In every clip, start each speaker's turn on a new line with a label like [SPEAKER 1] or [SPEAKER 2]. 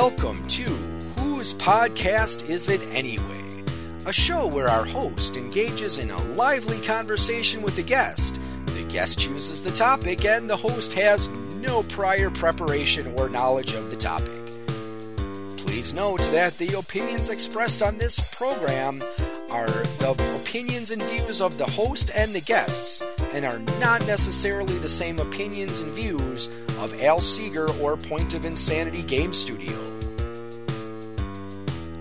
[SPEAKER 1] Welcome to Whose Podcast Is It Anyway? A show where our host engages in a lively conversation with the guest. The guest chooses the topic, and the host has no prior preparation or knowledge of the topic. Please note that the opinions expressed on this program are the opinions and views of the host and the guests, and are not necessarily the same opinions and views of Al Seeger or Point of Insanity Game Studio.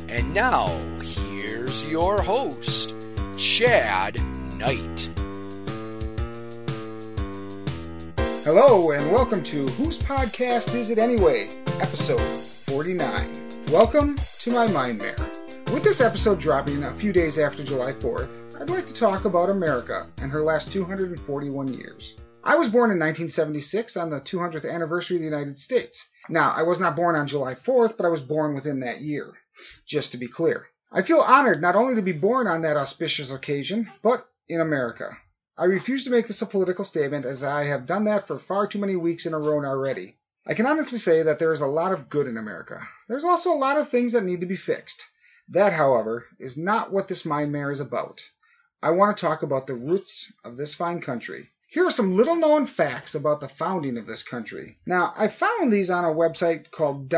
[SPEAKER 1] And now, here's your host, Chad Knight.
[SPEAKER 2] Hello, and welcome to Whose Podcast Is It Anyway? Episode 49. Welcome to my Mind Mare. With this episode dropping a few days after July 4th, I'd like to talk about America and her last 241 years. I was born in 1976 on the 200th anniversary of the United States. Now, I was not born on July 4th, but I was born within that year, just to be clear. I feel honored not only to be born on that auspicious occasion, but in America. I refuse to make this a political statement as I have done that for far too many weeks in a row already. I can honestly say that there is a lot of good in America. There's also a lot of things that need to be fixed. That, however, is not what this Mind Mare is about. I want to talk about the roots of this fine country. Here are some little known facts about the founding of this country. Now, I found these on a website called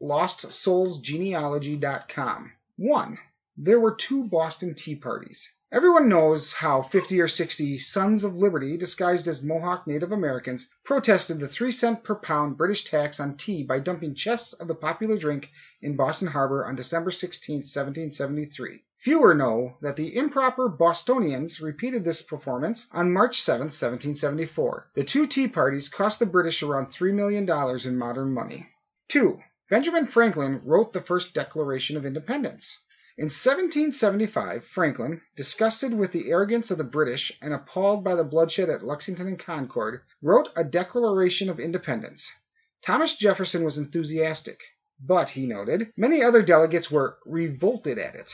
[SPEAKER 2] dobbs.lostsoulsgenealogy.com. 1. There were two Boston Tea Parties. Everyone knows how 50 or 60 Sons of Liberty, disguised as Mohawk Native Americans, protested the 3 cent per pound British tax on tea by dumping chests of the popular drink in Boston Harbor on December 16, 1773. Fewer know that the improper Bostonians repeated this performance on March 7, 1774. The two tea parties cost the British around $3 million in modern money. 2. Benjamin Franklin wrote the first Declaration of Independence. In 1775, Franklin, disgusted with the arrogance of the British and appalled by the bloodshed at Lexington and Concord, wrote a Declaration of Independence. Thomas Jefferson was enthusiastic, but, he noted, many other delegates were revolted at it.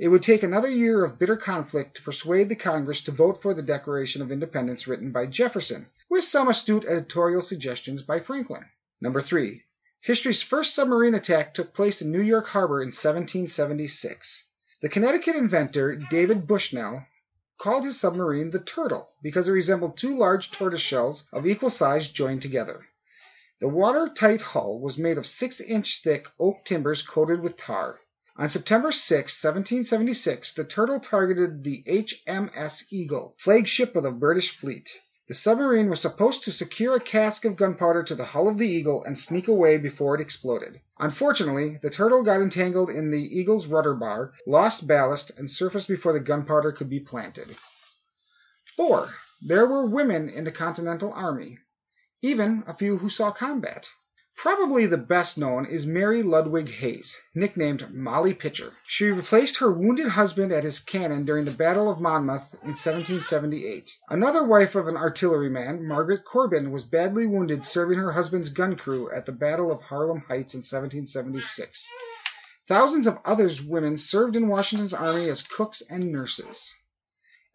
[SPEAKER 2] It would take another year of bitter conflict to persuade the Congress to vote for the Declaration of Independence written by Jefferson, with some astute editorial suggestions by Franklin. Number 3. History's first submarine attack took place in New York Harbor in 1776. The Connecticut inventor David Bushnell called his submarine the Turtle because it resembled two large tortoise shells of equal size joined together. The watertight hull was made of six inch thick oak timbers coated with tar. On September 6, 1776, the Turtle targeted the HMS Eagle, flagship of the British fleet. The submarine was supposed to secure a cask of gunpowder to the hull of the Eagle and sneak away before it exploded. Unfortunately, the Turtle got entangled in the Eagle's rudder bar, lost ballast, and surfaced before the gunpowder could be planted. 4. There were women in the Continental Army, even a few who saw combat. Probably the best known is Mary Ludwig Hayes, nicknamed Molly Pitcher. She replaced her wounded husband at his cannon during the Battle of Monmouth in 1778. Another wife of an artilleryman, Margaret Corbin, was badly wounded serving her husband's gun crew at the Battle of Harlem Heights in 1776. Thousands of other women served in Washington's army as cooks and nurses.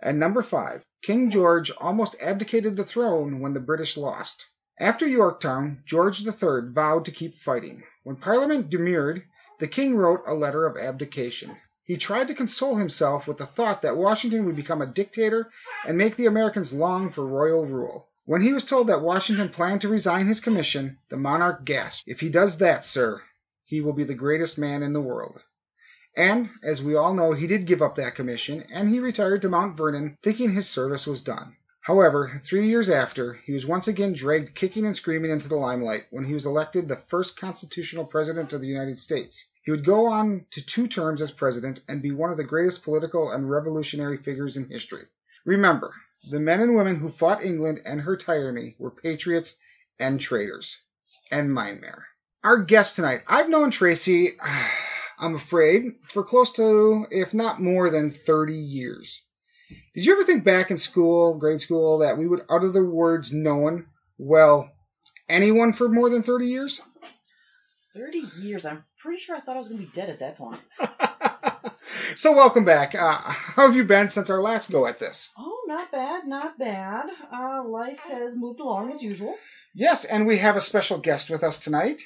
[SPEAKER 2] And number five, King George almost abdicated the throne when the British lost. After Yorktown, George III vowed to keep fighting. When Parliament demurred, the king wrote a letter of abdication. He tried to console himself with the thought that Washington would become a dictator and make the Americans long for royal rule. When he was told that Washington planned to resign his commission, the monarch gasped, If he does that, sir, he will be the greatest man in the world. And, as we all know, he did give up that commission, and he retired to Mount Vernon, thinking his service was done. However, three years after, he was once again dragged kicking and screaming into the limelight when he was elected the first constitutional president of the United States. He would go on to two terms as president and be one of the greatest political and revolutionary figures in history. Remember, the men and women who fought England and her tyranny were patriots and traitors. And mind mare. Our guest tonight, I've known Tracy, I'm afraid, for close to, if not more than 30 years. Did you ever think back in school, grade school, that we would utter the words known, well, anyone for more than 30 years?
[SPEAKER 3] 30 years? I'm pretty sure I thought I was going to be dead at that point.
[SPEAKER 2] so, welcome back. Uh, how have you been since our last go at this?
[SPEAKER 3] Oh, not bad, not bad. Uh, life has moved along as usual.
[SPEAKER 2] Yes, and we have a special guest with us tonight.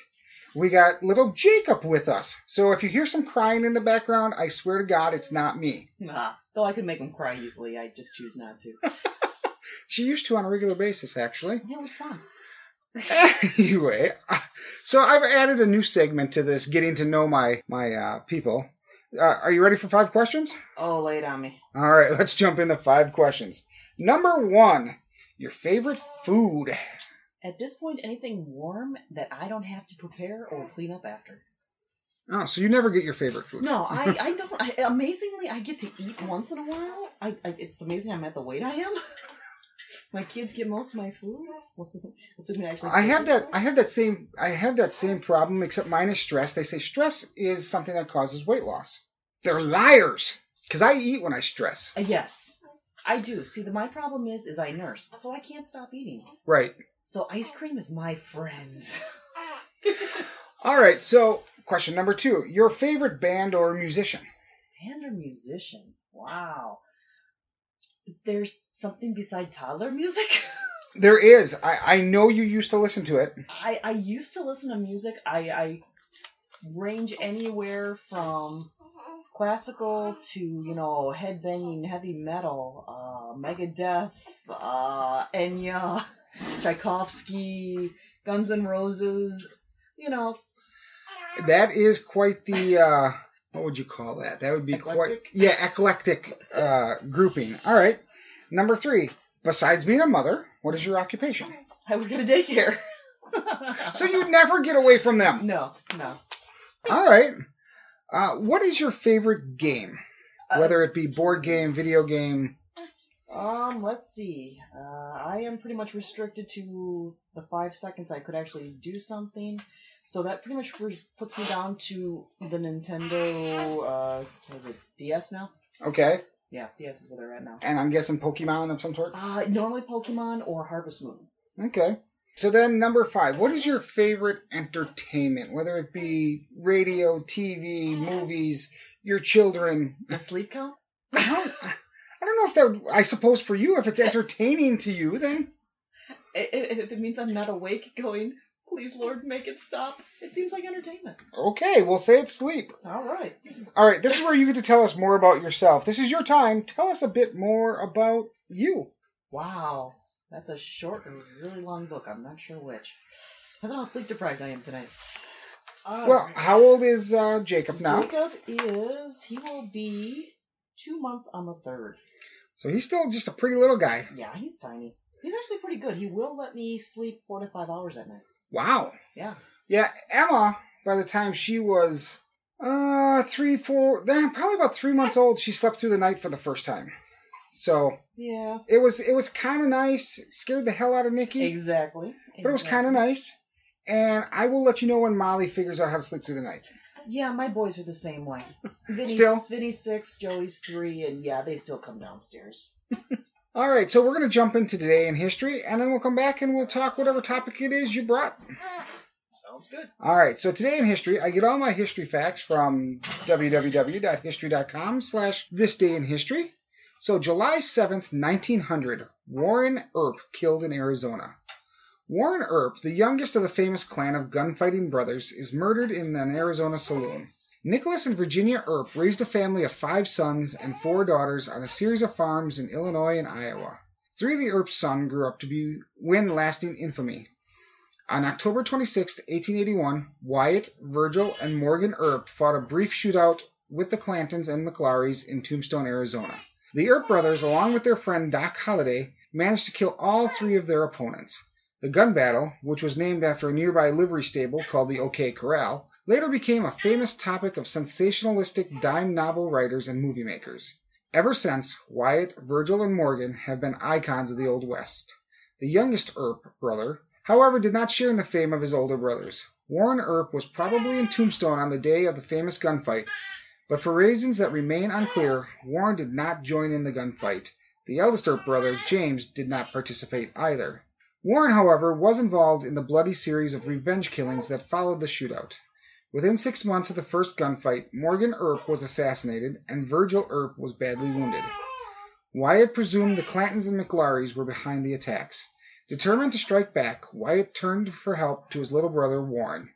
[SPEAKER 2] we got little Jacob with us. So if you hear some crying in the background, I swear to God, it's not me.
[SPEAKER 3] Nah. Though I could make him cry easily, I just choose not to.
[SPEAKER 2] She used to on a regular basis, actually.
[SPEAKER 3] It was fun.
[SPEAKER 2] anyway, so I've added a new segment to this, getting to know my my uh, people. Uh, are you ready for five questions?
[SPEAKER 3] Oh, lay it on me.
[SPEAKER 2] All right, let's jump into five questions. Number one, your favorite food.
[SPEAKER 3] At this point, anything warm that I don't have to prepare or clean up after.
[SPEAKER 2] Oh, so you never get your favorite food?
[SPEAKER 3] No, I, I don't. I, amazingly, I get to eat once in a while. I, I it's amazing I'm at the weight I am. my kids get most of my food. Well, assuming I actually.
[SPEAKER 2] I have that.
[SPEAKER 3] it.
[SPEAKER 2] I have that same. I have that same problem, except mine is stress. They say stress is something that causes weight loss. They're liars. Because I eat when I stress.
[SPEAKER 3] Uh, yes, I do. See, the, my problem is, is I nurse, so I can't stop eating.
[SPEAKER 2] Right.
[SPEAKER 3] So ice cream is my friend.
[SPEAKER 2] All right. So, question number two: Your favorite band or musician?
[SPEAKER 3] Band or musician? Wow. There's something beside toddler music.
[SPEAKER 2] There is. I, I know you used to listen to it.
[SPEAKER 3] I, I used to listen to music. I, I range anywhere from classical to you know headbanging heavy metal, uh, Megadeth, uh, Enya, Tchaikovsky, Guns N' Roses. You know,
[SPEAKER 2] That is quite the. Uh, what would you call that? That would be quite. Yeah, eclectic uh, grouping. All right. Number three. Besides being a mother, what is your occupation?
[SPEAKER 3] I work at a daycare.
[SPEAKER 2] So you never get away from them.
[SPEAKER 3] no, no.
[SPEAKER 2] All right. Uh, what is your favorite game?
[SPEAKER 3] Uh,
[SPEAKER 2] Whether it be board game, video game.
[SPEAKER 3] Um, let's see. Uh, I am pretty much restricted to the five seconds I could actually do something. So that pretty much puts me down to the Nintendo, uh, what is it, DS now?
[SPEAKER 2] Okay.
[SPEAKER 3] Yeah, DS is where they're at now.
[SPEAKER 2] And I'm guessing Pokemon of some sort.
[SPEAKER 3] Uh, normally Pokemon or Harvest Moon.
[SPEAKER 2] Okay. So then, number five, what is your favorite entertainment? Whether it be radio, TV, movies, your children.
[SPEAKER 3] Does sleep count?
[SPEAKER 2] I don't, know if that. Would, I suppose for you, if it's entertaining to you, then
[SPEAKER 3] If it means I'm not awake going, please Lord, make it stop. It seems like entertainment.
[SPEAKER 2] okay, we'll say it's sleep.
[SPEAKER 3] Alright.
[SPEAKER 2] All right, this is where you get to tell us more about yourself. This is your time. Tell us a bit more about you.
[SPEAKER 3] Wow. That's a short or really long book. I'm not sure which. On how sleep deprived I am tonight.
[SPEAKER 2] Well,
[SPEAKER 3] Alright.
[SPEAKER 2] how old is uh, Jacob now?
[SPEAKER 3] Jacob is he will be two months on the third.
[SPEAKER 2] So he's still just a pretty little guy.
[SPEAKER 3] Yeah, he's tiny. He's actually pretty good. He will let me sleep four to five hours at night.
[SPEAKER 2] Wow.
[SPEAKER 3] Yeah.
[SPEAKER 2] Yeah, Emma, by the time she was uh three, four, eh, probably about three months old, she slept through the night for the first time. So
[SPEAKER 3] Yeah.
[SPEAKER 2] it was it was kind of nice. Scared the hell out of Nikki,
[SPEAKER 3] Exactly.
[SPEAKER 2] but it was kind of nice. And I will let you know when Molly figures out how to sleep through the night.
[SPEAKER 3] Yeah, my boys are the same way. Vinny's,
[SPEAKER 2] Still?
[SPEAKER 3] Vinny's six, Joey's three, and yeah, they still come downstairs.
[SPEAKER 2] All right, so we're gonna jump into today in history, and then we'll come back and we'll talk whatever topic it is you brought.
[SPEAKER 3] Sounds good.
[SPEAKER 2] All right, so today in history, I get all my history facts from www.history.com slash this day in history. So July 7th, 1900, Warren Earp killed in Arizona. Warren Earp, the youngest of the famous clan of gunfighting brothers, is murdered in an Arizona saloon. Nicholas and Virginia Earp raised a family of five sons and four daughters on a series of farms in Illinois and Iowa. Three of the Earp's sons grew up to be win lasting infamy. On October 26, 1881, Wyatt, Virgil, and Morgan Earp fought a brief shootout with the Clantons and McLaurys in Tombstone, Arizona. The Earp brothers, along with their friend Doc Holliday, managed to kill all three of their opponents. The gun battle, which was named after a nearby livery stable called the OK Corral, later became a famous topic of sensationalistic dime novel writers and movie makers. Ever since, Wyatt, Virgil, and Morgan have been icons of the Old West. The youngest Earp brother, however, did not share in the fame of his older brothers. Warren Earp was probably in Tombstone on the day of the famous gunfight, but for reasons that remain unclear, Warren did not join in the gunfight. The eldest Earp brother, James, did not participate either. Warren, however, was involved in the bloody series of revenge killings that followed the shootout. Within six months of the first gunfight, Morgan Earp was assassinated and Virgil Earp was badly wounded. Wyatt presumed the Clantons and McLaurys were behind the attacks. Determined to strike back, Wyatt turned for help to his little brother Warren.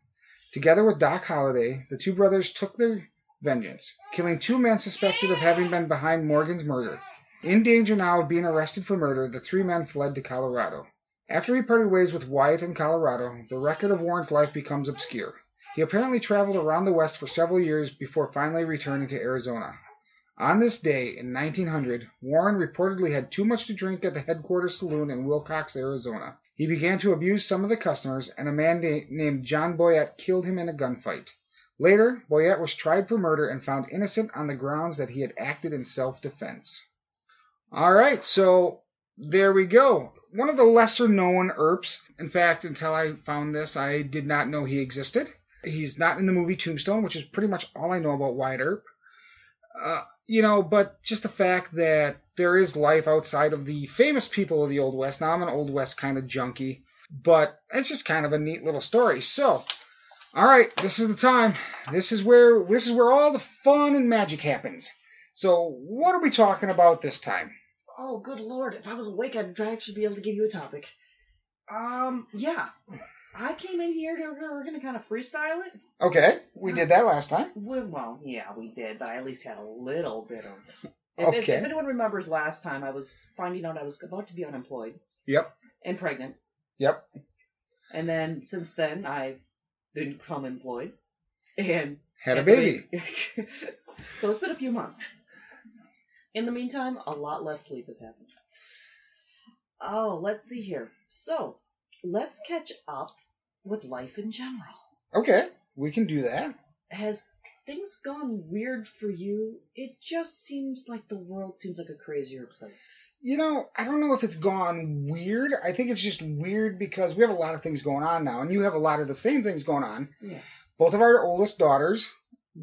[SPEAKER 2] Together with Doc Holliday, the two brothers took their vengeance, killing two men suspected of having been behind Morgan's murder. In danger now of being arrested for murder, the three men fled to Colorado. After he parted ways with Wyatt in Colorado, the record of Warren's life becomes obscure. He apparently traveled around the West for several years before finally returning to Arizona. On this day in 1900, Warren reportedly had too much to drink at the headquarters saloon in Willcox, Arizona. He began to abuse some of the customers, and a man na- named John Boyette killed him in a gunfight. Later, Boyette was tried for murder and found innocent on the grounds that he had acted in self defense. All right, so there we go. One of the lesser known Earps. In fact, until I found this, I did not know he existed. He's not in the movie Tombstone, which is pretty much all I know about Wyatt Earp. Uh, you know, but just the fact that there is life outside of the famous people of the Old West. Now, I'm an Old West kind of junkie, but it's just kind of a neat little story. So, all right, this is the time. This is where this is where all the fun and magic happens. So, what are we talking about this time?
[SPEAKER 3] Oh, good lord! If I was awake, I'd actually be able to give you a topic. Um, yeah. I came in here to we're gonna kind of freestyle it.
[SPEAKER 2] Okay, we did that last time.
[SPEAKER 3] Well, well, yeah, we did, but I at least had a little bit of. If, if,
[SPEAKER 2] Okay.
[SPEAKER 3] if anyone remembers last time, I was finding out I was about to be unemployed
[SPEAKER 2] Yep,
[SPEAKER 3] and pregnant,
[SPEAKER 2] yep.
[SPEAKER 3] and then since then I've become employed and
[SPEAKER 2] Had a baby.
[SPEAKER 3] so it's been a few months. In the meantime, a lot less sleep has happened. Oh, let's see here. So, let's catch up with life in general.
[SPEAKER 2] Okay, we can do that.
[SPEAKER 3] Has things gone weird for you? It just seems like the world seems like a crazier place.
[SPEAKER 2] You know, I don't know if it's gone weird. I think it's just weird because we have a lot of things going on now, and you have a lot of the same things going on.
[SPEAKER 3] Yeah.
[SPEAKER 2] Both of our oldest daughters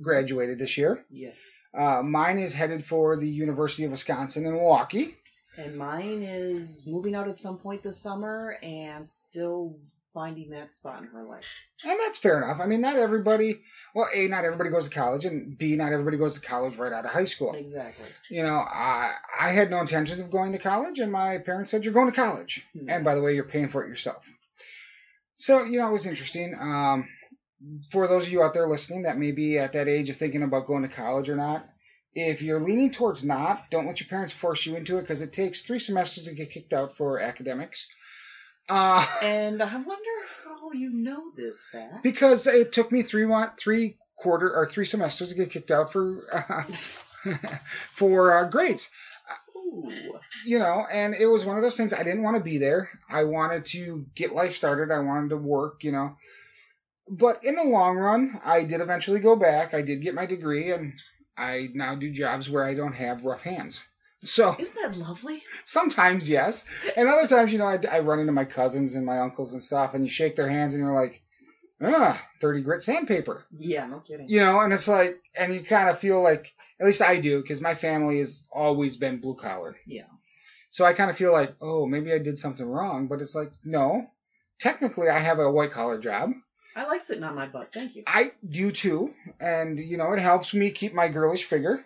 [SPEAKER 2] graduated this year.
[SPEAKER 3] Yes.
[SPEAKER 2] Uh, mine is headed for the University of Wisconsin in Milwaukee.
[SPEAKER 3] And mine is moving out at some point this summer and still finding that spot in her life.
[SPEAKER 2] And that's fair enough. I mean, not everybody, well, A, not everybody goes to college, and B, not everybody goes to college right out of high school.
[SPEAKER 3] Exactly.
[SPEAKER 2] You know, I, I had no intentions of going to college, and my parents said, You're going to college.
[SPEAKER 3] Hmm.
[SPEAKER 2] And by the way, you're paying for it yourself. So, you know, it was interesting. Um, for those of you out there listening that may be at that age of thinking about going to college or not, if you're leaning towards not, don't let your parents force you into it because it takes three semesters to get kicked out for academics. Uh,
[SPEAKER 3] And I wonder how you know this fact.
[SPEAKER 2] because it took me three three quarter or three semesters to get kicked out for uh, for uh, grades.
[SPEAKER 3] Ooh.
[SPEAKER 2] You know, and it was one of those things. I didn't want to be there. I wanted to get life started. I wanted to work. You know, but in the long run, I did eventually go back. I did get my degree, and I now do jobs where I don't have rough hands. So
[SPEAKER 3] Isn't that lovely?
[SPEAKER 2] sometimes yes, and other times, you know, I, I run into my cousins and my uncles and stuff, and you shake their hands, and you're like, ah, thirty grit sandpaper.
[SPEAKER 3] Yeah, no kidding.
[SPEAKER 2] you know, and it's like, and you kind of feel like, at least I do, because my family has always been blue collar.
[SPEAKER 3] Yeah.
[SPEAKER 2] So I kind of feel like, oh, maybe I did something wrong, but it's like, no, technically I have a white collar job.
[SPEAKER 3] I like sitting on my butt. Thank you.
[SPEAKER 2] I do too, and you know, it helps me keep my girlish figure.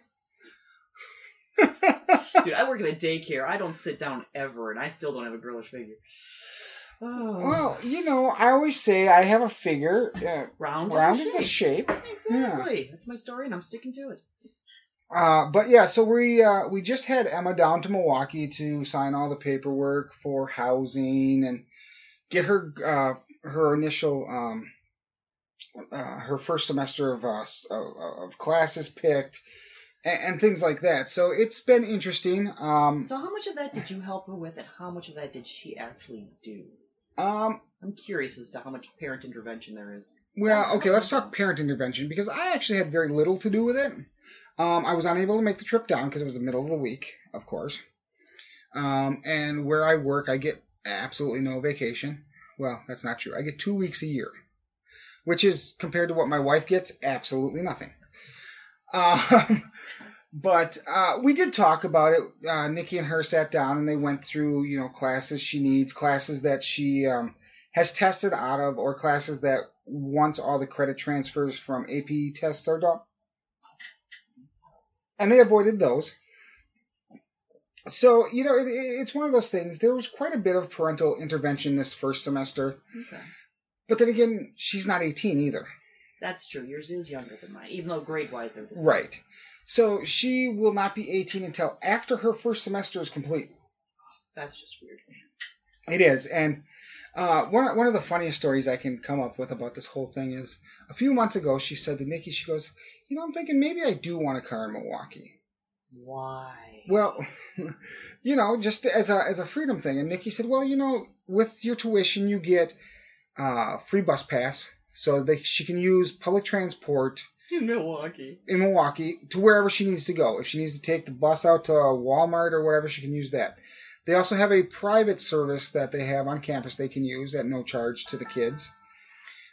[SPEAKER 3] Dude, I work at a daycare. I don't sit down ever, and I still don't have a girlish figure. Oh.
[SPEAKER 2] well, you know, I always say I have a figure. Uh,
[SPEAKER 3] round,
[SPEAKER 2] round
[SPEAKER 3] is a shape. Exactly. That's my story, and I'm sticking to it.
[SPEAKER 2] Uh, but yeah, so we uh, we just had Emma down to Milwaukee to sign all the paperwork for housing and get her uh, her initial um, uh, her first semester of uh, of, classes picked and, and things like that. So it's been interesting. Um,
[SPEAKER 3] So, how much of that did you help her with, and how much of that did she actually do?
[SPEAKER 2] um,
[SPEAKER 3] I'm curious as to how much parent intervention there is.
[SPEAKER 2] Well, okay, let's talk parent intervention because I actually had very little to do with it. Um, I was unable to make the trip down because it was the middle of the week, of course. Um, and where I work, I get absolutely no vacation. Well, that's not true. I get two weeks a year, which is compared to what my wife gets, absolutely nothing. Um, but uh, we did talk about it. Uh, Nikki and her sat down and they went through, you know, classes she needs, classes that she um, has tested out of, or classes that once all the credit transfers from AP tests are done. And they avoided those. So, you know, it, it- it's one of those things. There was quite a bit of parental intervention this first semester.
[SPEAKER 3] Okay.
[SPEAKER 2] But then again, she's not 18 either.
[SPEAKER 3] That's true. Yours is younger than mine, even though grade wise they're the same.
[SPEAKER 2] Right. So she will not be 18 until after her first semester is complete.
[SPEAKER 3] That's just weird.
[SPEAKER 2] It is, and uh, one one of the funniest stories I can come up with about this whole thing is a few months ago she said to Nikki, she goes, you know, I'm thinking maybe I do want a car in Milwaukee.
[SPEAKER 3] Why?
[SPEAKER 2] Well, you know, just as a as a freedom thing. And Nikki said, well, you know, with your tuition you get uh, free bus pass, so that she can use public transport
[SPEAKER 3] in Milwaukee.
[SPEAKER 2] in Milwaukee to wherever she needs to go. If she needs to take the bus out to Walmart or whatever, she can use that. They also have a private service that they have on campus they can use at no charge to the kids.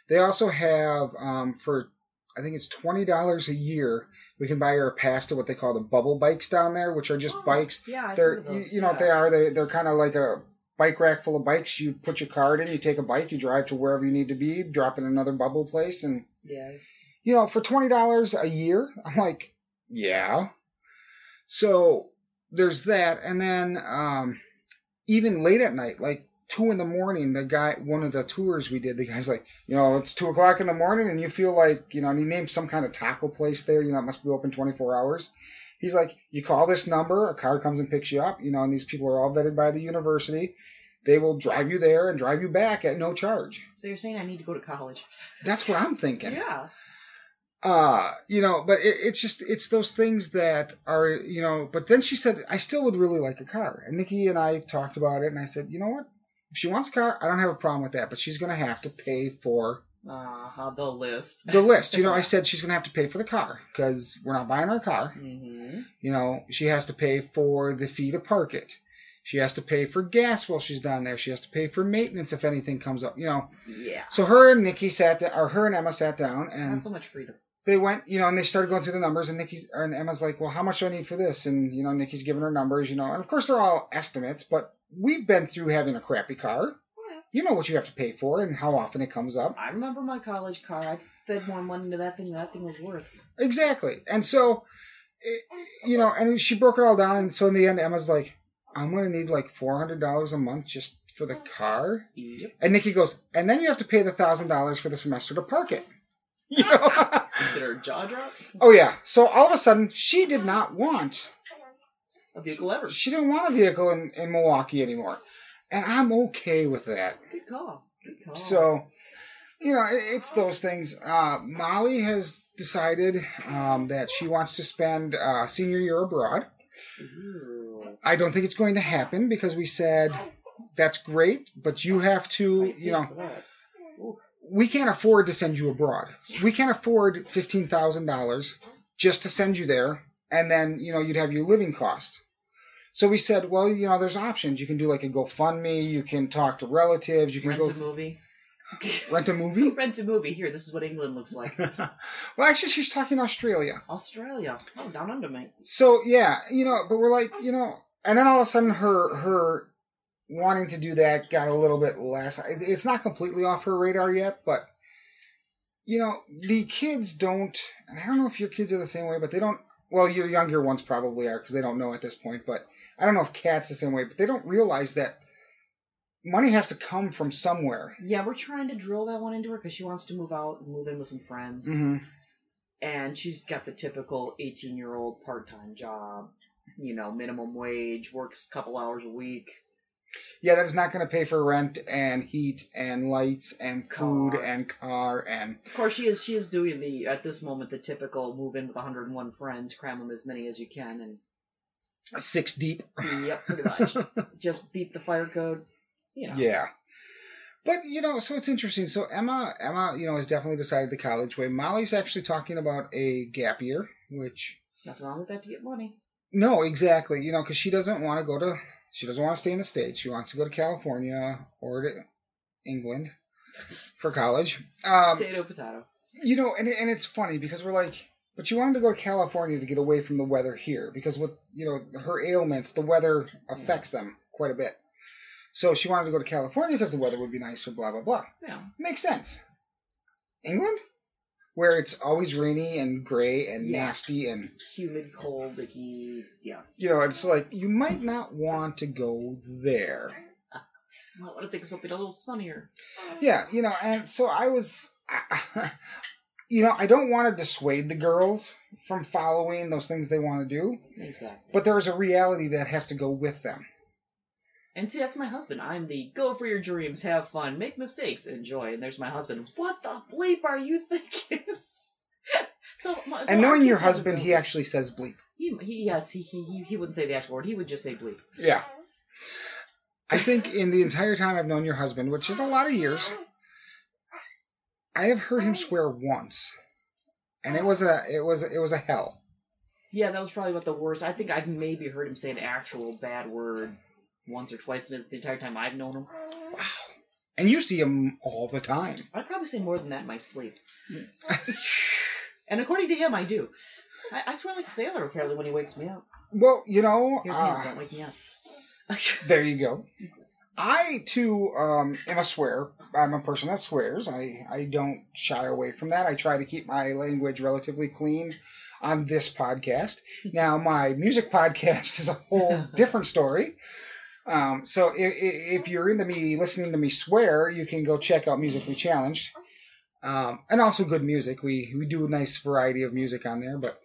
[SPEAKER 2] They also have um, for I think it's twenty dollars a year. We can buy her a pass to what they call the bubble bikes down there, which are just
[SPEAKER 3] Oh,
[SPEAKER 2] bikes.
[SPEAKER 3] Yeah, I've
[SPEAKER 2] They're you, you know what
[SPEAKER 3] yeah.
[SPEAKER 2] they are. They they're kind of like a bike rack full of bikes. You put your card in, you take a bike, you drive to wherever you need to be, drop in another bubble place, and
[SPEAKER 3] Yeah.
[SPEAKER 2] you know, for twenty dollars a year, I'm like, yeah. So there's that, and then um, even late at night, like two in the morning, the guy, one of the tours we did, the guy's like, you know, it's two o'clock in the morning, and you feel like, you know, and he named some kind of taco place there, you know, it must be open 24 hours. He's like, you call this number, a car comes and picks you up, you know, and these people are all vetted by the university. They will drive you there and drive you back at no charge.
[SPEAKER 3] So you're saying I need to go to college?
[SPEAKER 2] That's what I'm thinking.
[SPEAKER 3] Yeah.
[SPEAKER 2] uh you know but it, it's just it's those things that are you know but then she said i still would really like a car and nikki and i talked about it and i said you know what if she wants a car i don't have a problem with that but she's going to have to pay for
[SPEAKER 3] Uh huh. The list.
[SPEAKER 2] the list you know i said she's going to have to pay for the car because we're not buying her a car
[SPEAKER 3] mm-hmm.
[SPEAKER 2] you know she has to pay for the fee to park it she has to pay for gas while she's down there she has to pay for maintenance if anything comes up you know
[SPEAKER 3] Yeah.
[SPEAKER 2] so her and nikki sat down or her and emma sat down and
[SPEAKER 3] Not so much freedom.
[SPEAKER 2] they went, you know, and they started going through the numbers, and Nikki's and Emma's like, well, how much do I need for this? And you know, Nikki's giving her numbers, you know, and of course they're all estimates, but we've been through having a crappy car. You know what you have to pay for and how often it comes up.
[SPEAKER 3] I remember my college car. I fed more money into that thing than that thing was worth.
[SPEAKER 2] Exactly. And so, it, you know, and she broke it all down, and so in the end, Emma's like, I'm gonna need like four hundred dollars a month just for the car.
[SPEAKER 3] Yep.
[SPEAKER 2] And Nikki goes, and then you have to pay the thousand dollars for the semester to park it. You know?
[SPEAKER 3] Did her jaw drop?
[SPEAKER 2] oh yeah. So all of a sudden, she did not want
[SPEAKER 3] A vehicle ever.
[SPEAKER 2] she didn't want a vehicle in, in Milwaukee anymore. And I'm okay with that.
[SPEAKER 3] Good call. Good call.
[SPEAKER 2] So, you know, it, it's those things. Uh, Molly has decided um, that she wants to spend uh, senior year abroad.
[SPEAKER 3] Ooh.
[SPEAKER 2] I don't think it's going to happen because we said that's great, but you have to, you know,
[SPEAKER 3] hate that. Ooh.
[SPEAKER 2] we can't afford to send you abroad. We can't afford fifteen thousand dollars just to send you there, and then you know you'd have your living cost. So we said, well, you know, there's options. You can do like a GoFundMe. You can talk to relatives. You can
[SPEAKER 3] Rent
[SPEAKER 2] go
[SPEAKER 3] a movie.
[SPEAKER 2] rent a movie.
[SPEAKER 3] Rent a movie. Here, this is what England looks like.
[SPEAKER 2] well, actually, she's talking Australia.
[SPEAKER 3] Australia. Oh, down under, mate.
[SPEAKER 2] So yeah, you know, but we're like, you know, and then all of a sudden her her wanting to do that got a little bit less. It's not completely off her radar yet, but you know, the kids don't. And I don't know if your kids are the same way, but they don't. Well, your younger ones probably are because they don't know at this point. But I don't know if cats the same way, but they don't realize that money has to come from somewhere.
[SPEAKER 3] Yeah, we're trying to drill that one into her because she wants to move out and move in with some friends.
[SPEAKER 2] hmm
[SPEAKER 3] And she's got the typical 18 year old part time job. You know, minimum wage, works a couple hours a week.
[SPEAKER 2] Yeah, that is not going to pay for rent and heat and lights and food
[SPEAKER 3] Car.
[SPEAKER 2] and car and
[SPEAKER 3] Of course, she is she is doing the at this moment the typical move in with 101 friends, cram them as many as you can, and
[SPEAKER 2] six deep.
[SPEAKER 3] yep, pretty much. Just beat the fire code. You know.
[SPEAKER 2] Yeah. But you know, so it's interesting. So Emma, Emma, you know, has definitely decided the college way. Molly's actually talking about a gap year, which
[SPEAKER 3] Nothing wrong with that to get money.
[SPEAKER 2] no, exactly. You know, because she doesn't want to go to, she doesn't want to stay in the states. She wants to go to California or to England for college. Um,
[SPEAKER 3] Potato, potato.
[SPEAKER 2] you know, and and it's funny because we're like, but you wanted to go to California to get away from the weather here because with you know her ailments, the weather affects them quite a bit. So she wanted to go to California because the weather would be nicer, blah blah blah.
[SPEAKER 3] Yeah.
[SPEAKER 2] Makes sense. England, where it's always rainy and gray and
[SPEAKER 3] Yeah.
[SPEAKER 2] nasty and
[SPEAKER 3] Humid, cold, icky. Yeah.
[SPEAKER 2] you know, it's like you might not want to go there.
[SPEAKER 3] I want to think of something a little sunnier.
[SPEAKER 2] Yeah, you know, and so I was, I, you know, I don't want to dissuade the girls from following those things they want to do,
[SPEAKER 3] Exactly.
[SPEAKER 2] but there is a reality that has to go with them.
[SPEAKER 3] And see, that's my husband. I'm the go for your dreams, have fun, make mistakes, enjoy. And there's my husband. What the bleep are you thinking? so, so
[SPEAKER 2] and knowing your husband, he actually says bleep.
[SPEAKER 3] he, he yes, he, he he he wouldn't say the actual word. He would just say bleep.
[SPEAKER 2] Yeah. I think in the entire time I've known your husband, which is a lot of years, I have heard him swear once, and it was a it was it was a hell.
[SPEAKER 3] Yeah, that was probably about the worst. I think I've maybe heard him say an actual bad word once or twice in the entire time I've known him.
[SPEAKER 2] Wow. And you see him all the time.
[SPEAKER 3] I'd probably say more than that in my sleep. And according to him, I do. I, I swear like a sailor apparently when he wakes me up.
[SPEAKER 2] Well, you know, uh,
[SPEAKER 3] don't wake me up.
[SPEAKER 2] there you go. I too um, am a swear. I'm a person that swears. I, I don't shy away from that. I try to keep my language relatively clean on this podcast. Now, my music podcast is a whole different story. Um, so if, if you're into me listening to me swear, you can go check out Musically Challenged, um, and also good music. We we do a nice variety of music on there. But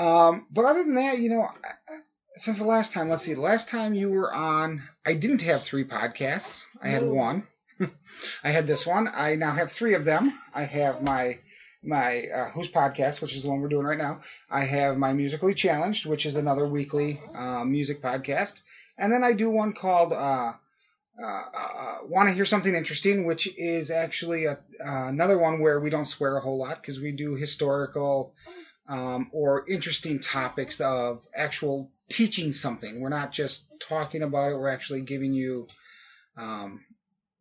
[SPEAKER 2] um, but other than that, you know, since the last time, let's see, the last time you were on, I didn't have three podcasts. I had one. I had this one. I now have three of them. I have my my uh, Whose podcast, which is the one we're doing right now. I have my Musically Challenged, which is another weekly uh, music podcast, and then I do one called uh, uh, uh, Want to Hear Something Interesting, which is actually a, uh, another one where we don't swear a whole lot because we do historical um, or interesting topics of actual teaching something. We're not just talking about it. We're actually giving you, um,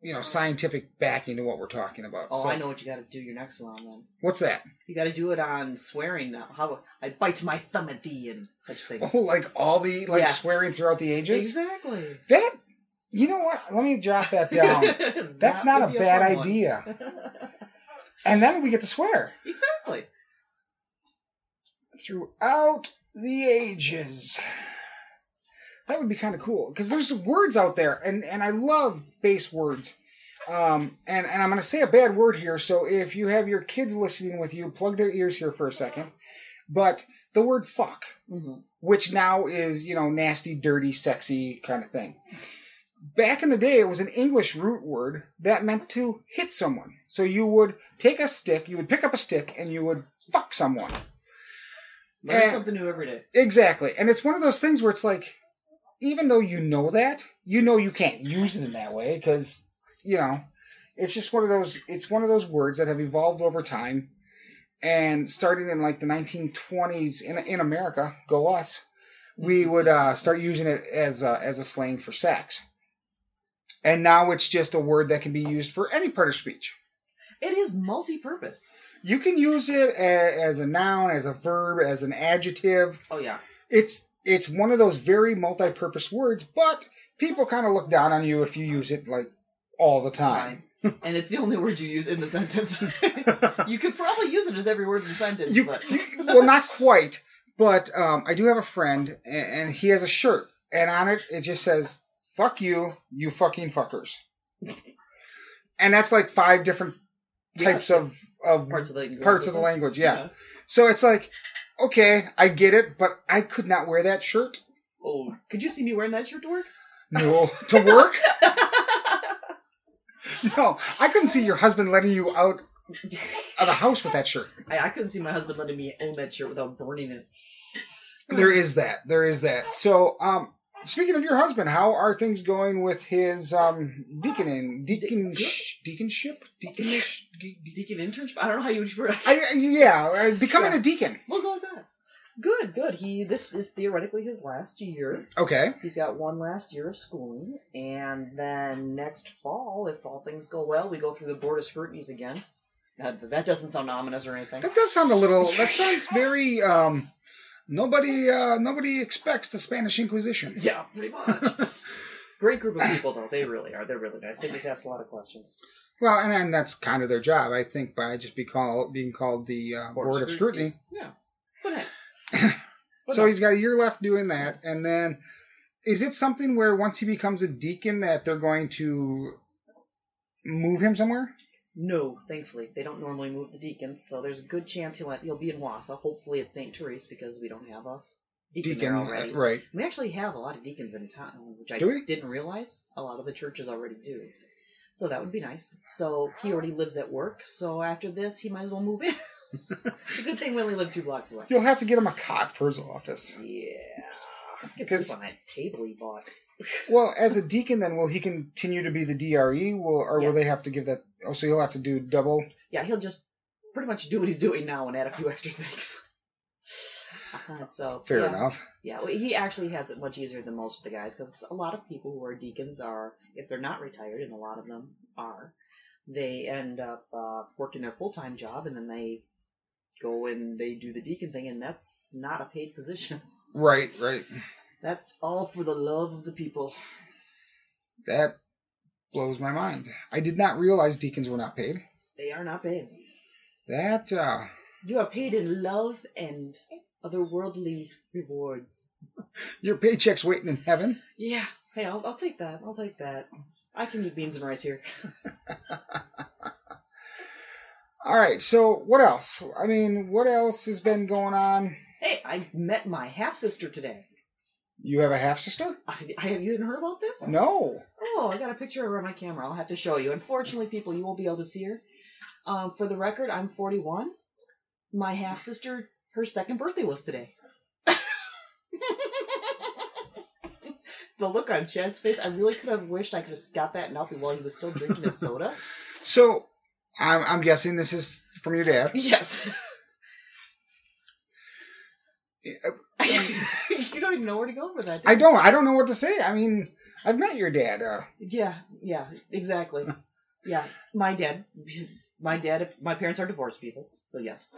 [SPEAKER 2] you know, scientific backing to what we're talking about.
[SPEAKER 3] Oh,
[SPEAKER 2] So,
[SPEAKER 3] I know what you got to do your next one then.
[SPEAKER 2] What's that?
[SPEAKER 3] You got to do it on swearing now. How I bite my thumb at thee and such things.
[SPEAKER 2] Oh, like all the like
[SPEAKER 3] Yes.
[SPEAKER 2] swearing throughout the ages.
[SPEAKER 3] exactly.
[SPEAKER 2] That you know what? Let me jot that down. That's
[SPEAKER 3] That
[SPEAKER 2] not a bad
[SPEAKER 3] one.
[SPEAKER 2] idea. And then we get to swear
[SPEAKER 3] exactly.
[SPEAKER 2] Throughout the ages. That would be kind of cool because there's words out there, and and I love base words. Um, and and I'm going to say a bad word here, so if you have your kids listening with you, plug their ears here for a second. But the word fuck,
[SPEAKER 3] hmm
[SPEAKER 2] which now is you know nasty, dirty, sexy kind of thing. Back in the day, it was an English root word that meant to hit someone. So you would take a stick, you would pick up a stick, and you would fuck someone.
[SPEAKER 3] Learn
[SPEAKER 2] And-
[SPEAKER 3] something new every day.
[SPEAKER 2] Exactly. And it's one of those things where it's like, even though you know that, you know you can't use it in that way because, you know, it's just one of those, it's one of those words that have evolved over time. And starting in like the 1920s in, in America, go us, we would uh, start using it as a, as a slang for sex. And now it's just a word that can be used for any part of speech.
[SPEAKER 3] It is multi-purpose.
[SPEAKER 2] You can use it a, as a noun, as a verb, as an adjective.
[SPEAKER 3] Oh yeah.
[SPEAKER 2] it's it's one of those very multi-purpose words, but people kind of look down on you if you use it like all the time.
[SPEAKER 3] And it's the only word you use in the sentence. you could probably use it as every word in the sentence,
[SPEAKER 2] You,
[SPEAKER 3] but
[SPEAKER 2] well, not quite, but um, I do have a friend, and, and he has a shirt, and on it it just says "fuck you, you fucking fuckers," and that's like five different
[SPEAKER 3] Yeah.
[SPEAKER 2] types of of
[SPEAKER 3] parts of the
[SPEAKER 2] Parts of the language, yeah. So it's like, okay, I get it, but I could not wear that shirt.
[SPEAKER 3] Oh, could you see me wearing that shirt to work?
[SPEAKER 2] No, to work. No, I couldn't see your husband letting you out of the house with that shirt.
[SPEAKER 3] I, I couldn't see my husband letting me own that shirt without burning it.
[SPEAKER 2] There is that. There is that. So, um, speaking of your husband, how are things going with his um deaconing, deacon, deaconship, deaconish? de- de-
[SPEAKER 3] Deacon internship? I don't know how you would refer
[SPEAKER 2] I, yeah, uh, becoming
[SPEAKER 3] Yeah.
[SPEAKER 2] a deacon.
[SPEAKER 3] We'll go with that. Good, good. He this is theoretically his last year.
[SPEAKER 2] Okay.
[SPEAKER 3] He's got one last year of schooling, and then next fall, if all things go well, we go through the board of scrutinies again. Uh, that doesn't sound ominous or anything.
[SPEAKER 2] That does sound a little. That sounds very. Um, nobody. Uh, nobody expects the Spanish Inquisition.
[SPEAKER 3] Yeah, pretty much. Great group of people, though. They really are. They're really nice. They just ask a lot of questions.
[SPEAKER 2] Well, and, and that's kind of their job, I think, by just be called being called the uh, board, of scrutiny.
[SPEAKER 3] Yeah. But hey.
[SPEAKER 2] So
[SPEAKER 3] no.
[SPEAKER 2] he's got a year left doing that, and then is it something where once he becomes a deacon that they're going to move him somewhere?
[SPEAKER 3] No, thankfully they don't normally move the deacons, so there's a good chance he'll he'll be in Wausau. Hopefully at St. Therese because we don't have a deacon,
[SPEAKER 2] Deacon,
[SPEAKER 3] there already.
[SPEAKER 2] uh, right?
[SPEAKER 3] We actually have a lot of deacons in town, which I didn't realize. A lot of the churches already do. So that would be nice. So he already lives at work, so after this he might as well move in. it's a good thing we only live two blocks away.
[SPEAKER 2] You'll have to get him a cot for his office.
[SPEAKER 3] Yeah.
[SPEAKER 2] Because-
[SPEAKER 3] on that table he bought.
[SPEAKER 2] Well, as a deacon, then will he continue to be the DRE? Will or will they have to give that? Oh, so he'll have to do double.
[SPEAKER 3] Yeah, he'll just pretty much do what he's doing now and add a few extra things. Uh, so
[SPEAKER 2] Fair
[SPEAKER 3] yeah.
[SPEAKER 2] enough.
[SPEAKER 3] Yeah, well, he actually has it much easier than most of the guys because a lot of people who are deacons are, if they're not retired, and a lot of them are, they end up uh, working their full time job and then they go and they do the deacon thing, and that's not a paid position.
[SPEAKER 2] Right, right.
[SPEAKER 3] That's all for the love of the people.
[SPEAKER 2] That blows my mind. I did not realize deacons were not paid.
[SPEAKER 3] They are not paid.
[SPEAKER 2] That uh,
[SPEAKER 3] You are paid in love and otherworldly rewards.
[SPEAKER 2] your paycheck's waiting in heaven.
[SPEAKER 3] Yeah, hey, I'll, I'll take that. I'll take that. I can eat beans and rice here.
[SPEAKER 2] All right. So what else? I mean, what else has been going on?
[SPEAKER 3] Hey, I met my half sister today.
[SPEAKER 2] You have a half sister?
[SPEAKER 3] I, I have you even heard about this?
[SPEAKER 2] No.
[SPEAKER 3] Oh, I got a picture of her on my camera. I'll have to show you. Unfortunately, people, you won't be able to see her. Um, for the record, I'm 41. My half sister, her second birthday was today. the look on Chad's face, I really could have wished I could have got that nothing while he was still drinking his soda.
[SPEAKER 2] So I'm, I'm guessing this is from your dad.
[SPEAKER 3] Yes. you don't even know where to go with that. do
[SPEAKER 2] I don't. I don't know what to say. I mean, I've met your dad. Uh,
[SPEAKER 3] Yeah, yeah, exactly. yeah, my dad, my dad, my parents are divorced people, so yes.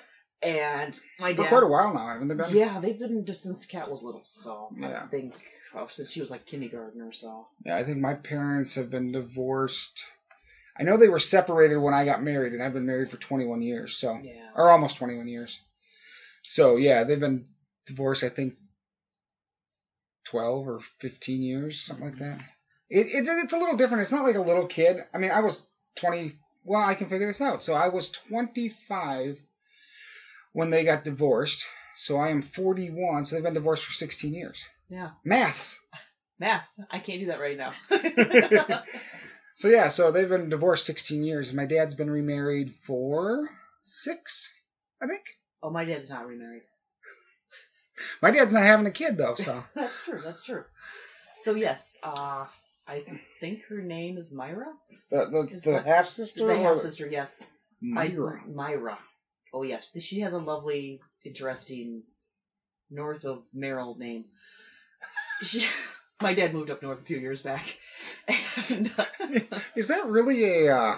[SPEAKER 3] And my
[SPEAKER 2] for
[SPEAKER 3] dad,
[SPEAKER 2] quite a while now, haven't they been?
[SPEAKER 3] yeah, they've been since Cat was little, so
[SPEAKER 2] Yeah.
[SPEAKER 3] I think oh, since she was like kindergarten or so.
[SPEAKER 2] Yeah, I think my parents have been divorced. I know they were separated when I got married, and I've been married for 21 years, so
[SPEAKER 3] Yeah,
[SPEAKER 2] or almost 21 years. So yeah, they've been divorced. I think 12 or 15 years, something like that. It, it it's a little different. It's not like a little kid. I mean, I was 20. Well, I can figure this out. So I was 25 when they got divorced. So I am 41. So they've been divorced for 16 years.
[SPEAKER 3] yeah,
[SPEAKER 2] Maths.
[SPEAKER 3] math. I can't do that right now.
[SPEAKER 2] So yeah, so they've been divorced 16 years. My dad's been remarried for six, I think.
[SPEAKER 3] oh, my dad's not remarried.
[SPEAKER 2] My dad's not having a kid though, so
[SPEAKER 3] That's true. That's true. So yes, uh, I think her name is Myra.
[SPEAKER 2] the the,
[SPEAKER 3] Is
[SPEAKER 2] the half sister
[SPEAKER 3] The half sister, yes.
[SPEAKER 2] Myra.
[SPEAKER 3] I, Myra. Oh yes, she has a lovely, interesting north of Merrill name. She, my dad moved up north a few years back, and uh,
[SPEAKER 2] Is that really a uh,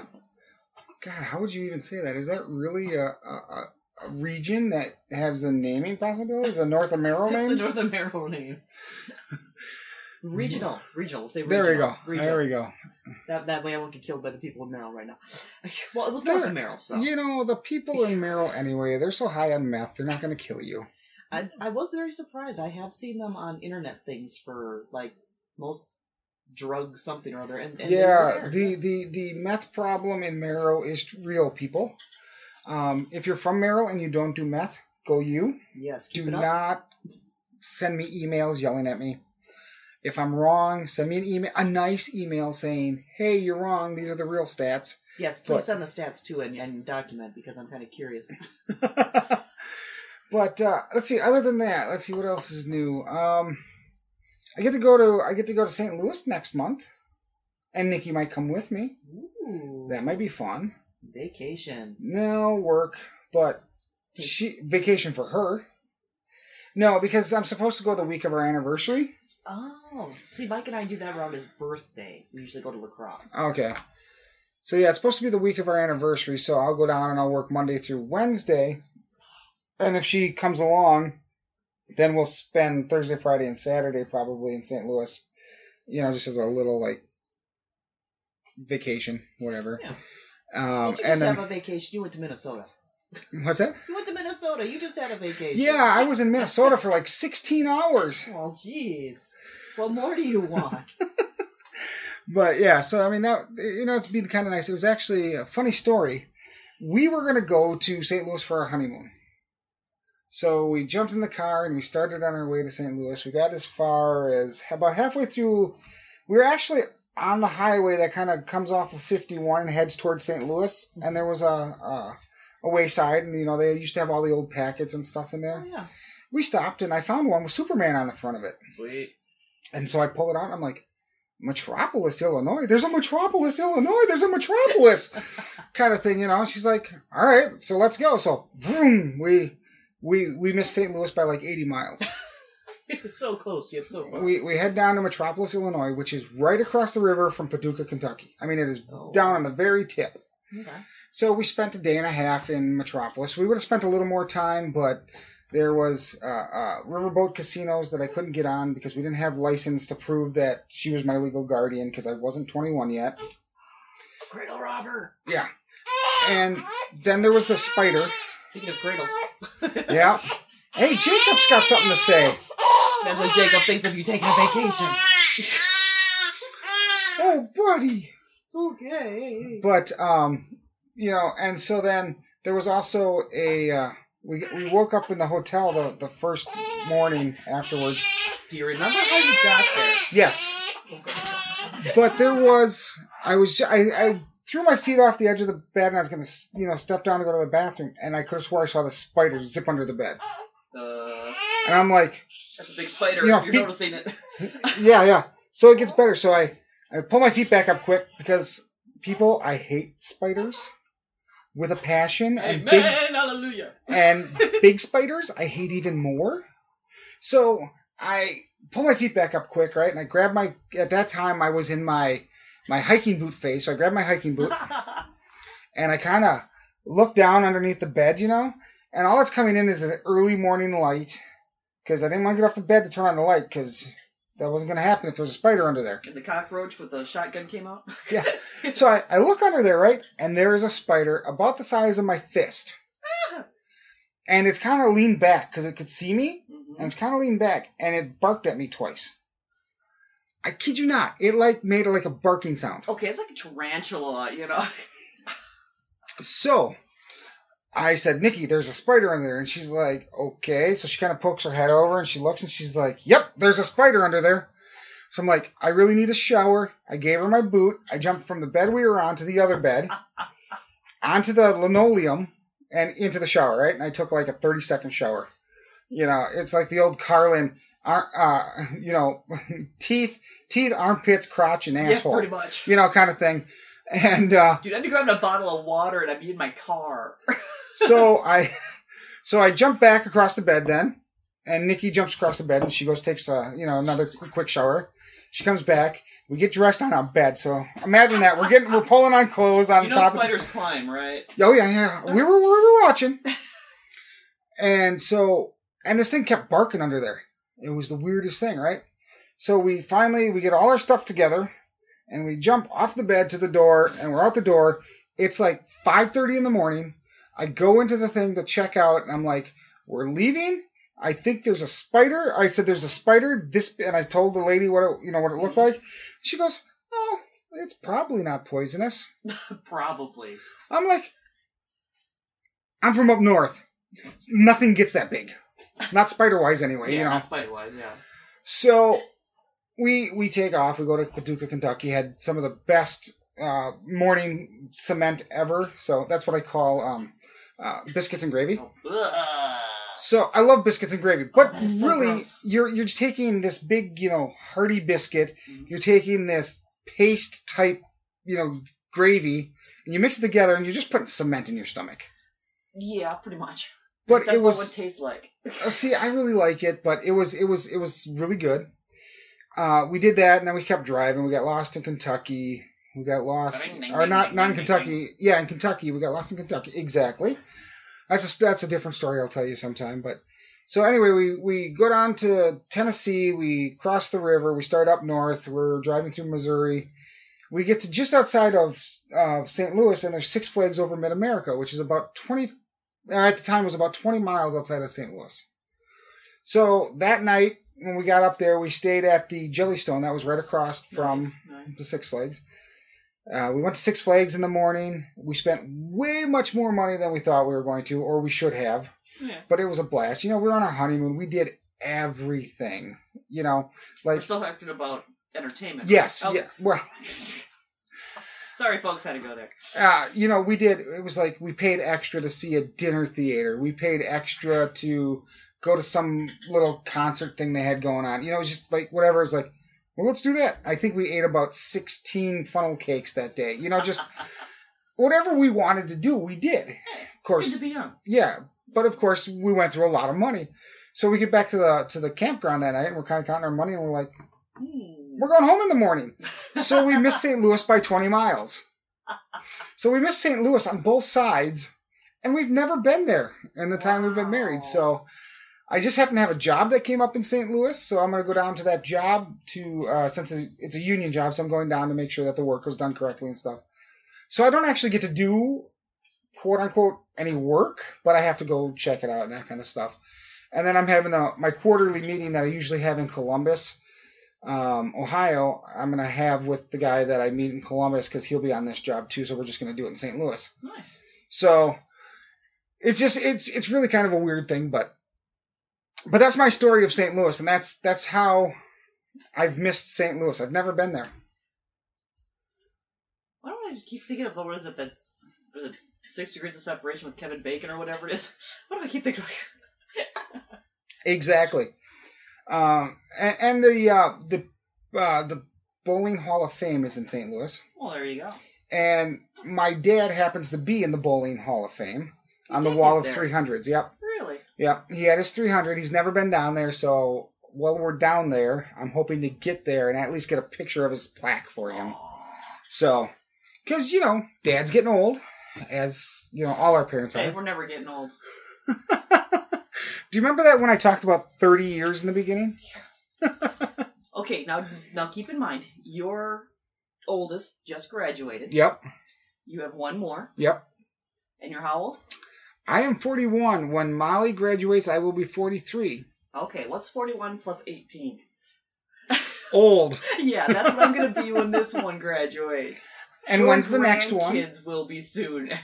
[SPEAKER 2] God? How would you even say that? Is that really a, a, a a region that has a naming possibility? The North American
[SPEAKER 3] the
[SPEAKER 2] names.
[SPEAKER 3] north of Merrill names. Regional, regional. We'll say
[SPEAKER 2] there we
[SPEAKER 3] regional.
[SPEAKER 2] go.
[SPEAKER 3] Regional.
[SPEAKER 2] There we go.
[SPEAKER 3] That that way I won't get killed by the people in Merrill right now. Well, it was north
[SPEAKER 2] There-
[SPEAKER 3] of Merrill, so
[SPEAKER 2] You know the people in Merrill anyway. They're so high on meth. They're not going to kill you.
[SPEAKER 3] I I was very surprised. I have seen them on internet things for like most drug something or other. And, and
[SPEAKER 2] yeah, the, the the meth problem in Merrill is real, people. Um, if you're from Merrill and you don't do meth, go you.
[SPEAKER 3] yes,
[SPEAKER 2] Do not send me emails yelling at me. If I'm wrong, send me an email, a nice email saying, "Hey, you're wrong. These are the real stats."
[SPEAKER 3] Yes, please
[SPEAKER 2] But-
[SPEAKER 3] send the stats too and, and document because I'm kind of curious.
[SPEAKER 2] but uh, let's see. Other than that, let's see what else is new. Um, I get to go to I get to go to St. Louis next month, and Nikki might come with me.
[SPEAKER 3] Ooh,
[SPEAKER 2] That might be fun.
[SPEAKER 3] Vacation.
[SPEAKER 2] No work, but she vacation for her. No, because I'm supposed to go the week of our anniversary.
[SPEAKER 3] Oh, see, Mike and I do that around his birthday. We usually go to La Crosse.
[SPEAKER 2] Okay. So yeah, it's supposed to be the week of our anniversary, so I'll go down and I'll work Monday through Wednesday. And if she comes along, then we'll spend Thursday, Friday, and Saturday probably in St. Louis. You know, just as a little like vacation, whatever.
[SPEAKER 3] Yeah.
[SPEAKER 2] Um,
[SPEAKER 3] you just
[SPEAKER 2] and then
[SPEAKER 3] have a vacation. You went to Minnesota.
[SPEAKER 2] what's that?
[SPEAKER 3] You went to Minnesota. You just had a vacation.
[SPEAKER 2] Yeah, I was in Minnesota for like 16 hours.
[SPEAKER 3] Well, jeez. What more do you want?
[SPEAKER 2] but yeah, so I mean that you know it's been kind of nice. It was actually a funny story. We were gonna go to St. Louis for our honeymoon. So we jumped in the car and we started on our way to St. Louis. We got as far as about halfway through. We were actually on the highway that kind of comes off of 51 and heads towards St. Louis, and there was a, a a wayside, and you know they used to have all the old packets and stuff in there.
[SPEAKER 3] Oh yeah.
[SPEAKER 2] We stopped and I found one with Superman on the front of it.
[SPEAKER 4] Sweet.
[SPEAKER 2] And so I pull it out and I'm like, Metropolis, Illinois. There's a Metropolis, Illinois. There's a Metropolis, kind of thing, you know. And she's like, all right, so let's go. So boom, we we we missed St. Louis by like 80 miles.
[SPEAKER 4] It's so close yet so far.
[SPEAKER 2] We we head down to Metropolis, Illinois, which is right across the river from Paducah, Kentucky. I mean, it is
[SPEAKER 4] Oh.
[SPEAKER 2] down on the very tip.
[SPEAKER 3] Okay.
[SPEAKER 2] So we spent a day and a half in Metropolis. We would have spent a little more time, but there was uh, uh, riverboat casinos that I couldn't get on because we didn't have license to prove that she was my legal guardian because I wasn't 21 yet.
[SPEAKER 4] Cradle robber.
[SPEAKER 2] Yeah. And then there was the spider.
[SPEAKER 4] Speaking of cradles.
[SPEAKER 2] Yeah. Hey, Jacob's got something to say.
[SPEAKER 4] That's what Jacob thinks of you taking a vacation.
[SPEAKER 2] Oh, buddy.
[SPEAKER 3] Okay.
[SPEAKER 2] But um, you know, and so then there was also a uh, we we woke up in the hotel the the first morning afterwards.
[SPEAKER 4] Do you remember how you got there?
[SPEAKER 2] Yes. But there was, I was, ju- I, I threw my feet off the edge of the bed and I was going to, you know, step down to go to the bathroom and I could have swore I saw the spider zip under the bed.
[SPEAKER 4] Uh,
[SPEAKER 2] And I'm like,
[SPEAKER 4] that's a big spider.
[SPEAKER 2] You know,
[SPEAKER 4] You're
[SPEAKER 2] feet-
[SPEAKER 4] noticing it.
[SPEAKER 2] yeah, yeah. So it gets better. So I, I pull my feet back up quick because people, I hate spiders with a passion and
[SPEAKER 4] Amen.
[SPEAKER 2] big,
[SPEAKER 4] Hallelujah.
[SPEAKER 2] and big spiders I hate even more. So I pull my feet back up quick, right? And I grab my, at that time I was in my, my hiking boot phase. So I grab my hiking boot and I kind of look down underneath the bed, you know, and all that's coming in is an early morning light because I didn't want to get off the bed to turn on the light because that wasn't going to happen if there was a spider under there.
[SPEAKER 4] and the cockroach with the shotgun came out.
[SPEAKER 2] Yeah. So I, I look under there, right, and there is a spider about the size of my fist. And it's kind of leaned back because it could see me,
[SPEAKER 4] Mhm.
[SPEAKER 2] and it's kind of leaned back, and it barked at me twice. I kid you not, it like made like a barking sound.
[SPEAKER 4] Okay, it's like a tarantula, you know.
[SPEAKER 2] So I said, Nikki, there's a spider under there. And she's like, okay. So she kind of pokes her head over and she looks and she's like, yep, there's a spider under there. So I'm like, I really need a shower. I gave her my boot. I jumped from the bed we were on to the other bed, onto the linoleum, and into the shower, right? And I took like a 30 second shower. You know, it's like the old Carlin, uh, uh, you know, teeth, teeth, armpits, crotch, and asshole.
[SPEAKER 4] Yeah, pretty much.
[SPEAKER 2] You know, kind of thing. And, uh,
[SPEAKER 4] Dude, be grabbing a bottle of water and I'd be in my car.
[SPEAKER 2] so I so I jump back across the bed then, and Nikki jumps across the bed and she goes takes a you know another quick, shower. She comes back. We get dressed on our bed. So imagine that we're getting we're pulling on clothes on
[SPEAKER 4] you know
[SPEAKER 2] top
[SPEAKER 4] spiders climb, right?
[SPEAKER 2] of. Oh yeah, yeah. We were we were watching, and so and this thing kept barking under there. It was the weirdest thing, right? So we finally we get all our stuff together, and we jump off the bed to the door, and we're out the door. It's like 5:30 in the morning. I go into the thing to check out, and I'm like, "We're leaving." I think there's a spider. I said, "There's a spider." This, and I told the lady what it, you know what it looked like. She goes, "Oh, it's probably not poisonous."
[SPEAKER 4] Probably.
[SPEAKER 2] I'm like, I'm from up north. Nothing gets that big. Not spider wise anyway,
[SPEAKER 4] yeah,
[SPEAKER 2] you know.
[SPEAKER 4] not spider wise, yeah.
[SPEAKER 2] So we we take off. We go to Paducah, Kentucky. Had some of the best uh, morning cement ever. So that's what I call um, uh, biscuits and gravy.
[SPEAKER 4] Oh.
[SPEAKER 2] So I love biscuits and gravy, but
[SPEAKER 4] Oh, so
[SPEAKER 2] really,
[SPEAKER 4] gross.
[SPEAKER 2] you're you're taking this big, you know, hearty biscuit.
[SPEAKER 4] Mhm.
[SPEAKER 2] You're taking this paste type, you know, gravy, and you mix it together, and you're just putting cement in your stomach.
[SPEAKER 4] Yeah, pretty much.
[SPEAKER 2] But
[SPEAKER 4] That's
[SPEAKER 2] it
[SPEAKER 4] what it would
[SPEAKER 2] was
[SPEAKER 4] taste like.
[SPEAKER 2] Uh, see, I really like it, but it was it was it was really good. Uh, we did that, and then we kept driving. We got lost in Kentucky. We got lost,
[SPEAKER 4] Ding,
[SPEAKER 2] or not not in Kentucky. Yeah, in Kentucky, we got lost in Kentucky. Exactly. That's a that's a different story. I'll tell you sometime. But so anyway, we we go down to Tennessee. We cross the river. We start up north. We're driving through Missouri. We get to just outside of uh, St. Louis, and there's Six Flags over Mid America, which is about 20 or at the time was about 20 miles outside of St. Louis. So that night when we got up there, we stayed at the Jellystone that was right across from
[SPEAKER 3] Nice, nice.
[SPEAKER 2] the Six Flags. Uh, we went to Six Flags in the morning. We spent way much more money than we thought we were going to, or we should have.
[SPEAKER 3] Yeah.
[SPEAKER 2] But it was a blast. You know, we were on our honeymoon. We did everything. You know,
[SPEAKER 3] We're
[SPEAKER 2] like
[SPEAKER 3] still talking about entertainment.
[SPEAKER 2] yes,
[SPEAKER 3] Oh,
[SPEAKER 2] yeah. Well,
[SPEAKER 3] Sorry, folks, had to go there.
[SPEAKER 2] uh, you know, we did. It was like we paid extra to see a dinner theater. We paid extra to go to some little concert thing they had going on. You know, it was just like whatever. It's like, well, let's do that. I think we ate about sixteen funnel cakes that day. You know, just whatever we wanted to do, we did. Of course,
[SPEAKER 3] to be young.
[SPEAKER 2] yeah, but of course we went through a lot of money. So we get back to the to the campground that night, and we're kind of counting our money, and we're like,
[SPEAKER 3] Hmm.
[SPEAKER 2] we're going home in the morning. So we missed St. Louis by 20 miles. So we missed St. Louis on both sides, and we've never been there in the time we've been married. So I just happen to have a job that came up in St. Louis, so I'm going to go down to that job to uh, since it's a union job, so I'm going down to make sure that the work was done correctly and stuff. So I don't actually get to do quote unquote any work, but I have to go check it out and that kind of stuff. And then I'm having a my quarterly meeting that I usually have in Columbus um, Ohio, I'm gonna have with the guy that I meet in Columbus because he'll be on this job too. So we're just gonna do it in St. Louis.
[SPEAKER 3] Nice.
[SPEAKER 2] So it's just it's it's really kind of a weird thing, but but that's my story of St. Louis, and that's that's how I've missed St. Louis. I've never been there.
[SPEAKER 3] Why don't I keep thinking of what is it that's was it six degrees of separation with Kevin Bacon or whatever it is? Why do I keep thinking of
[SPEAKER 2] Exactly. Um, and, and the uh, the uh, the Bowling Hall of Fame is in St. Louis,
[SPEAKER 3] Well there you go.
[SPEAKER 2] and my dad happens to be in the Bowling Hall of Fame on the wall of
[SPEAKER 3] there.
[SPEAKER 2] 300s. Yep. Yep, he had his 300. He's never been down there, so while we're down there, I'm hoping to get there and at least get a picture of his plaque for him. So, because you know, Dad's getting old, as you know, all our parents
[SPEAKER 3] Hey,
[SPEAKER 2] are.
[SPEAKER 3] we're never getting old.
[SPEAKER 2] Do you remember that when I talked about 30 years in the beginning?
[SPEAKER 3] Okay, now now keep in mind, your oldest just graduated.
[SPEAKER 2] Yep,
[SPEAKER 3] You have one more,
[SPEAKER 2] yep.
[SPEAKER 3] and you're how old?
[SPEAKER 2] I am 41. When Molly graduates, I will be 43.
[SPEAKER 3] Okay, what's 41 plus 18?
[SPEAKER 2] Old.
[SPEAKER 3] yeah, that's what I'm gonna be when this one graduates.
[SPEAKER 2] And
[SPEAKER 3] Your
[SPEAKER 2] when's the next one?
[SPEAKER 3] Kids will be soon.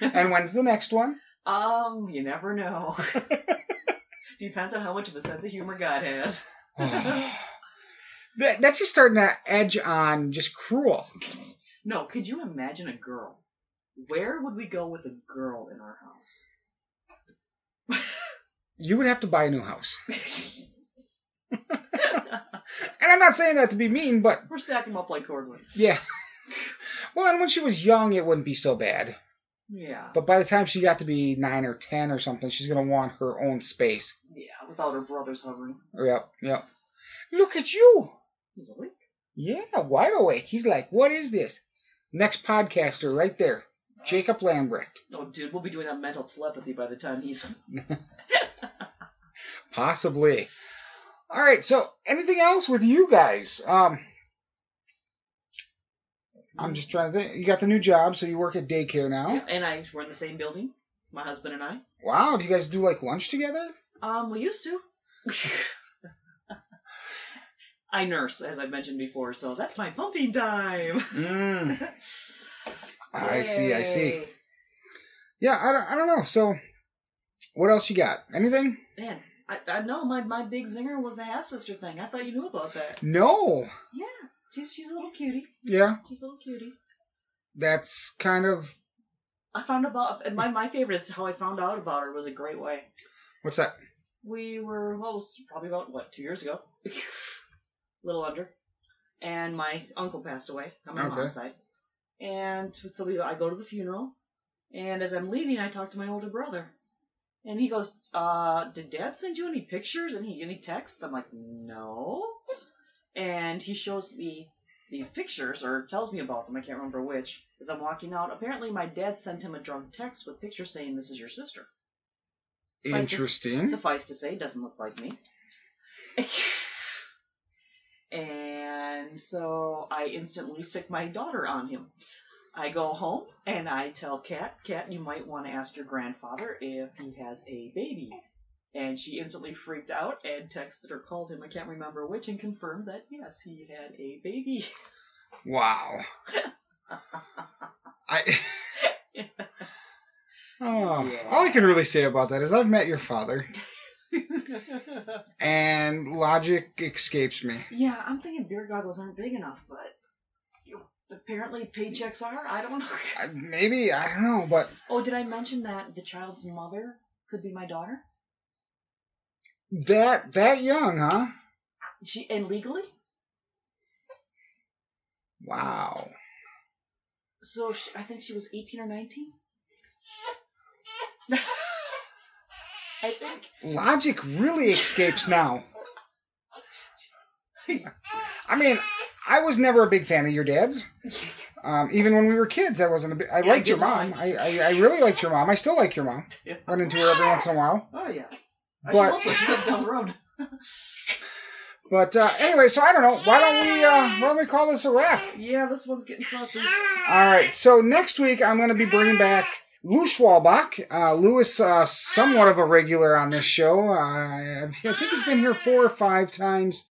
[SPEAKER 2] And when's the next one?
[SPEAKER 3] um, you never know. Depends on how much of a sense of humor God has.
[SPEAKER 2] that, that's just starting to edge on just cruel.
[SPEAKER 3] No, could you imagine a girl? Where would we go with a girl in our house?
[SPEAKER 2] You would have to buy a new house. And I'm not saying that to be mean, but
[SPEAKER 3] We're stacking them up like cordwood.
[SPEAKER 2] yeah. Well, and when she was young, it wouldn't be so bad.
[SPEAKER 3] Yeah.
[SPEAKER 2] But by the time she got to be nine or ten or something, she's gonna want her own space.
[SPEAKER 3] Yeah, without her brothers hovering.
[SPEAKER 2] Yep, yep. Look at you.
[SPEAKER 3] He's awake.
[SPEAKER 2] Yeah, wide awake. He's like, what is this? Next podcaster right there, Jacob Lambrecht.
[SPEAKER 3] Oh, dude, we'll be doing that mental telepathy by the time he's.
[SPEAKER 2] Possibly. All right. So, anything else with you guys? Um, I'm just trying to think. You got the new job, so you work at daycare now.
[SPEAKER 3] Yeah, and I we're in the same building. My husband and I.
[SPEAKER 2] Wow. Do you guys do like lunch together?
[SPEAKER 3] Um, we used to. I nurse, as I've mentioned before, so that's my pumping time.
[SPEAKER 2] Mm. I see. I see. Yeah. I don't. I don't know. So, what else you got? Anything?
[SPEAKER 3] Man, I, I know my, my big zinger was the half sister thing. I thought you knew about that.
[SPEAKER 2] No.
[SPEAKER 3] Yeah, she's she's a little cutie.
[SPEAKER 2] Yeah.
[SPEAKER 3] She's a little cutie.
[SPEAKER 2] That's kind of
[SPEAKER 3] I found about and my my favorite is how I found out about her was a great way.
[SPEAKER 2] what's that?
[SPEAKER 3] We were well, it was probably about what two years ago, a little under, and my uncle passed away on my
[SPEAKER 2] Okay.
[SPEAKER 3] mom's side, and so we I go to the funeral, and as I'm leaving, I talk to my older brother, and he goes, "Uh, did Dad send you any pictures? Any any texts?" I'm like, "No," and he shows me these pictures or tells me about them. I can't remember which. As I'm walking out, apparently my dad sent him a drunk text with pictures saying, "This is your sister." Suffice to-
[SPEAKER 2] Interesting.
[SPEAKER 3] Suffice to say, doesn't look like me. and so I instantly sick my daughter on him. I go home and I tell Kat, Kat, you might want to ask your grandfather if he has a baby.
[SPEAKER 4] And she instantly freaked out and texted or called him, I can't remember which, and confirmed that yes, he had a baby.
[SPEAKER 2] Wow. I. Oh,
[SPEAKER 4] Yeah.
[SPEAKER 2] all I can really say about that is I've met your father, and logic escapes me.
[SPEAKER 4] yeah, I'm thinking beer goggles aren't big enough, but you, apparently paychecks are. I don't know.
[SPEAKER 2] I- Maybe I don't know, but
[SPEAKER 4] oh, did I mention that the child's mother could be my daughter?
[SPEAKER 2] that that young, huh?
[SPEAKER 4] She and legally,
[SPEAKER 2] Wow.
[SPEAKER 4] so she, I think she was 18 or 19. I think.
[SPEAKER 2] Logic really escapes now. I mean, I was never a big fan of your dad's. Um, even when we were kids, I wasn't a big. I
[SPEAKER 4] Yeah,
[SPEAKER 2] liked your mom.
[SPEAKER 4] I?
[SPEAKER 2] I, I I really liked your mom. I still like your mom.
[SPEAKER 4] Yeah.
[SPEAKER 2] Run into her every once in a while.
[SPEAKER 4] Oh yeah. I
[SPEAKER 2] But-.
[SPEAKER 4] She lives down the road.
[SPEAKER 2] But uh, anyway, so I don't know. Why don't we uh, why don't we call this a wrap?
[SPEAKER 4] Yeah, this one's getting fussy.
[SPEAKER 2] All right. So next week I'm going to be bringing back Lou Schwalbach. Uh, Lou is uh, somewhat of a regular on this show. Uh, I think he's been here four or five times.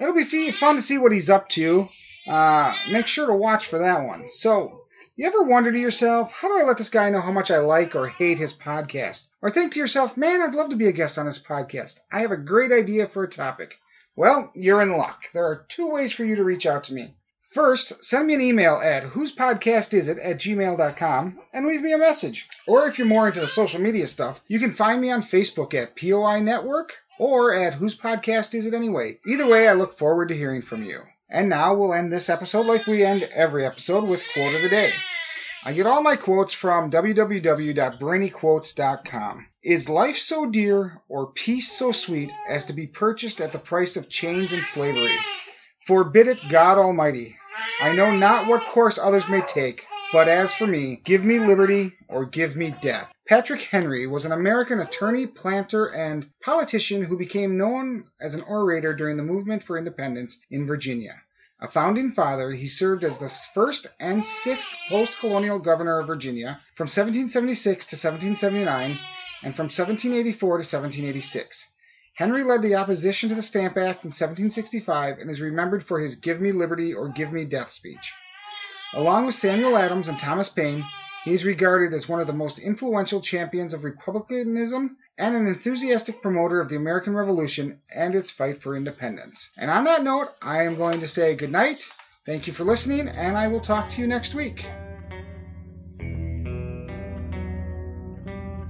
[SPEAKER 2] It'll be fun to see what he's up to. Uh, make sure to watch for that one. So, you ever wonder to yourself, how do I let this guy know how much I like or hate his podcast? Or think to yourself, man, I'd love to be a guest on his podcast. I have a great idea for a topic. Well, you're in luck. There are two ways for you to reach out to me. First, send me an email at whospodcastisit at gmail.com and leave me a message. Or if you're more into the social media stuff, you can find me on Facebook at POI Network or at Whose Podcast Is It Anyway. Either way, I look forward to hearing from you. And now we'll end this episode like we end every episode with Quote of the Day. I get all my quotes from www.brainyquotes.com. Is life so dear or peace so sweet as to be purchased at the price of chains and slavery? Forbid it, God Almighty. I know not what course others may take, but as for me, give me liberty or give me death. Patrick Henry was an American attorney, planter, and politician who became known as an orator during the movement for independence in Virginia. A founding father, he served as the first and sixth post colonial governor of Virginia from 1776 to 1779 and from 1784 to 1786. Henry led the opposition to the Stamp Act in 1765 and is remembered for his Give Me Liberty or Give Me Death speech. Along with Samuel Adams and Thomas Paine, he is regarded as one of the most influential champions of republicanism and an enthusiastic promoter of the American Revolution and its fight for independence. And on that note, I am going to say good night. Thank you for listening, and I will talk to you next week.